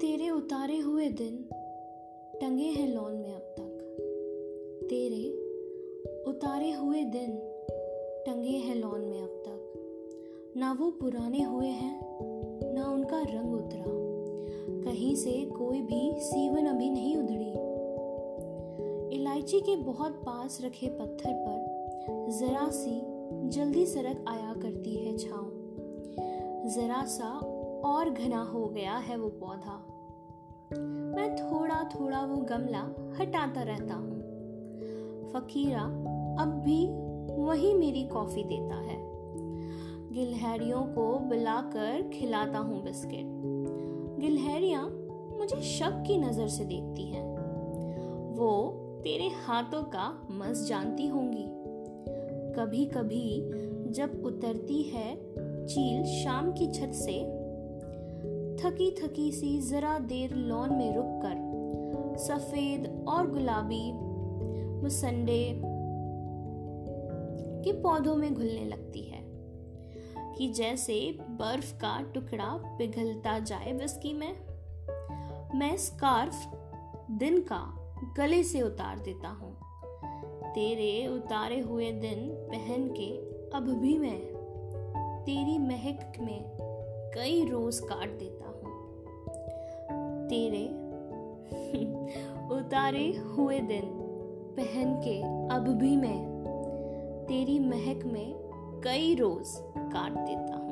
तेरे उतारे हुए दिन टंगे हैं लॉन में अब तक। तेरे उतारे हुए दिन टंगे हैं लॉन में अब तक। ना वो पुराने हुए हैं, ना उनका रंग उतरा। कहीं से कोई भी सीवन अभी नहीं उधड़ी। इलायची के बहुत पास रखे पत्थर पर जरा सी जल्दी सरक आया करती है छाव। जरा सा और घना हो गया है वो पौधा। मैं थोड़ा थोड़ा वो गमला हटाता रहता हूँ। फकीरा अब भी वही मेरी कॉफ़ी देता है। गिलहरियों को बुलाकर खिलाता हूँ बिस्किट। गिलहरियाँ मुझे शक की नज़र से देखती हैं। वो तेरे हाथों का मस जानती होंगी। कभी कभी जब उतरती है चील शाम की छत से थकी थकी सी जरा देर लॉन में रुककर सफ़ेद और गुलाबी मुसंडे के पौधों में घुलने लगती है, कि जैसे बर्फ़ का टुकड़ा पिघलता जाए विस्की में। मैं स्कार्फ दिन का गले से उतार देता हूँ। तेरे उतारे हुए दिन पहन के अब भी मैं तेरी महक में कई रोज काट देता हूँ। तेरे उतारे हुए दिन पहन के अब भी मैं तेरी महक में कई रोज काट देता